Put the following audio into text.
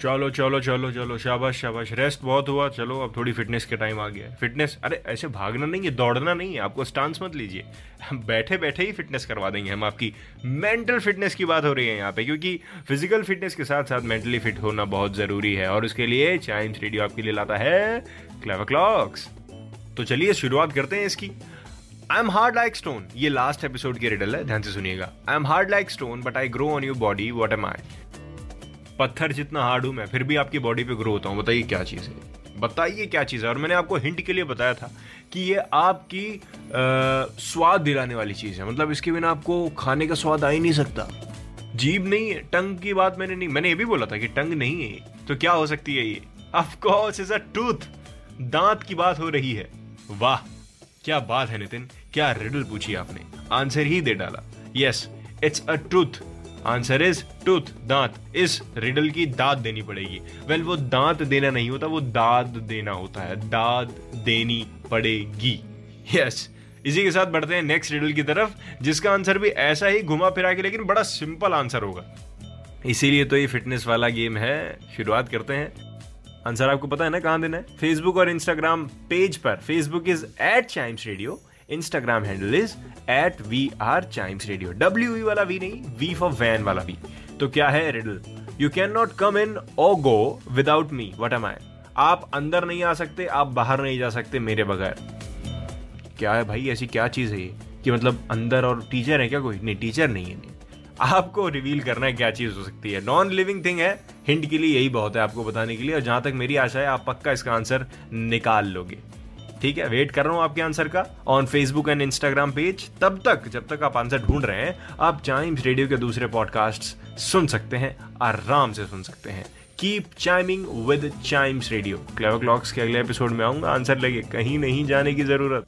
चलो चलो चलो चलो, शाबाश शाबाश। रेस्ट बहुत हुआ। चलो, अब थोड़ी फिटनेस के टाइम आ गया। है फिटनेस अरे, ऐसे भागना नहीं है, दौड़ना नहीं है। आपको स्टांस मत लीजिए। हम बैठे बैठे ही फिटनेस करवा देंगे। हम आपकी मेंटल फिटनेस की बात हो रही है यहाँ पे, क्योंकि फ़िज़िकल फिटनेस के साथ साथ मेंटली फिट होना बहुत ज़रूरी है। और उसके लिए चाइम्स रेडियो आपके लिए लाता है क्लेवर क्लॉक्स तो चलिए, शुरुआत करते हैं इसकी। I am hard like stone ये लास्ट एपिसोड की रिडल है, ध्यान से सुनिएगा। I am hard like stone but I grow on your body what am I पत्थर जितना हार्ड हूँ मैं फिर भी आपकी बॉडी पे ग्रो होता हूँ। बताइए क्या चीज़ है? बताइए क्या चीज़ है? और मैंने आपको हिंट के लिए बताया था कि ये आपकी आ, स्वाद दिलाने वाली चीज़ है। मतलब इसके बिना आपको खाने का स्वाद आ ही नहीं सकता। जीभ नहीं है टंग की बात मैंने नहीं मैंने ये भी बोला था कि टंग नहीं है तो क्या हो सकती है ये? ऑफकोर्स इज़ अ टूथ दांत की बात हो रही है। वाह क्या बात है नितिन क्या रिडल पूछी आपने। आंसर ही दे डाला। Yes it's a tooth answer is tooth, दांत। इस रिडल की दाद देनी पड़ेगी। वेल वो दांत देना नहीं होता, वो दाद देना होता है। दाद देनी पड़ेगी। यस इसी के साथ बढ़ते हैं नेक्स्ट रिडल की तरफ़, जिसका आंसर भी ऐसा ही घुमा फिरा के, लेकिन बड़ा सिंपल आंसर होगा। इसीलिए तो ये फिटनेस वाला गेम है। शुरुआत करते हैं। आंसर आपको पता है ना कहाँ देना है? फेसबुक और इंस्टाग्राम पेज पर। Facebook is at Chimes radio Instagram handle is at we are Chimes radio W वाला वी नहीं वी फॉर वैन वाला वी तो क्या है riddle you can not come in or go without me what am I आप अंदर नहीं आ सकते, आप बाहर नहीं जा सकते मेरे बगैर। क्या है भाई, ऐसी क्या चीज़ है ये? कि मतलब अंदर और टीचर है क्या कोई? नहीं टीचर नहीं है। नहीं आपको रिवील करना है क्या चीज़ हो सकती है। नॉन लिविंग थिंग है हिंट के लिए यही बहुत है आपको बताने के लिए, और जहाँ तक मेरी आशा है, आप पक्का इसका आंसर निकाल लोगे। ठीक है वेट कर रहा हूँ आपके आंसर का। On Facebook and Instagram page तब तक, जब तक आप आंसर ढूंढ रहे हैं, आप चाइम्स रेडियो के दूसरे पॉडकास्ट सुन सकते हैं, आराम से सुन सकते हैं। Keep chiming with Chimes radio clever clocks के अगले एपिसोड में आऊँगा आंसर लगे कहीं नहीं जाने की ज़रूरत।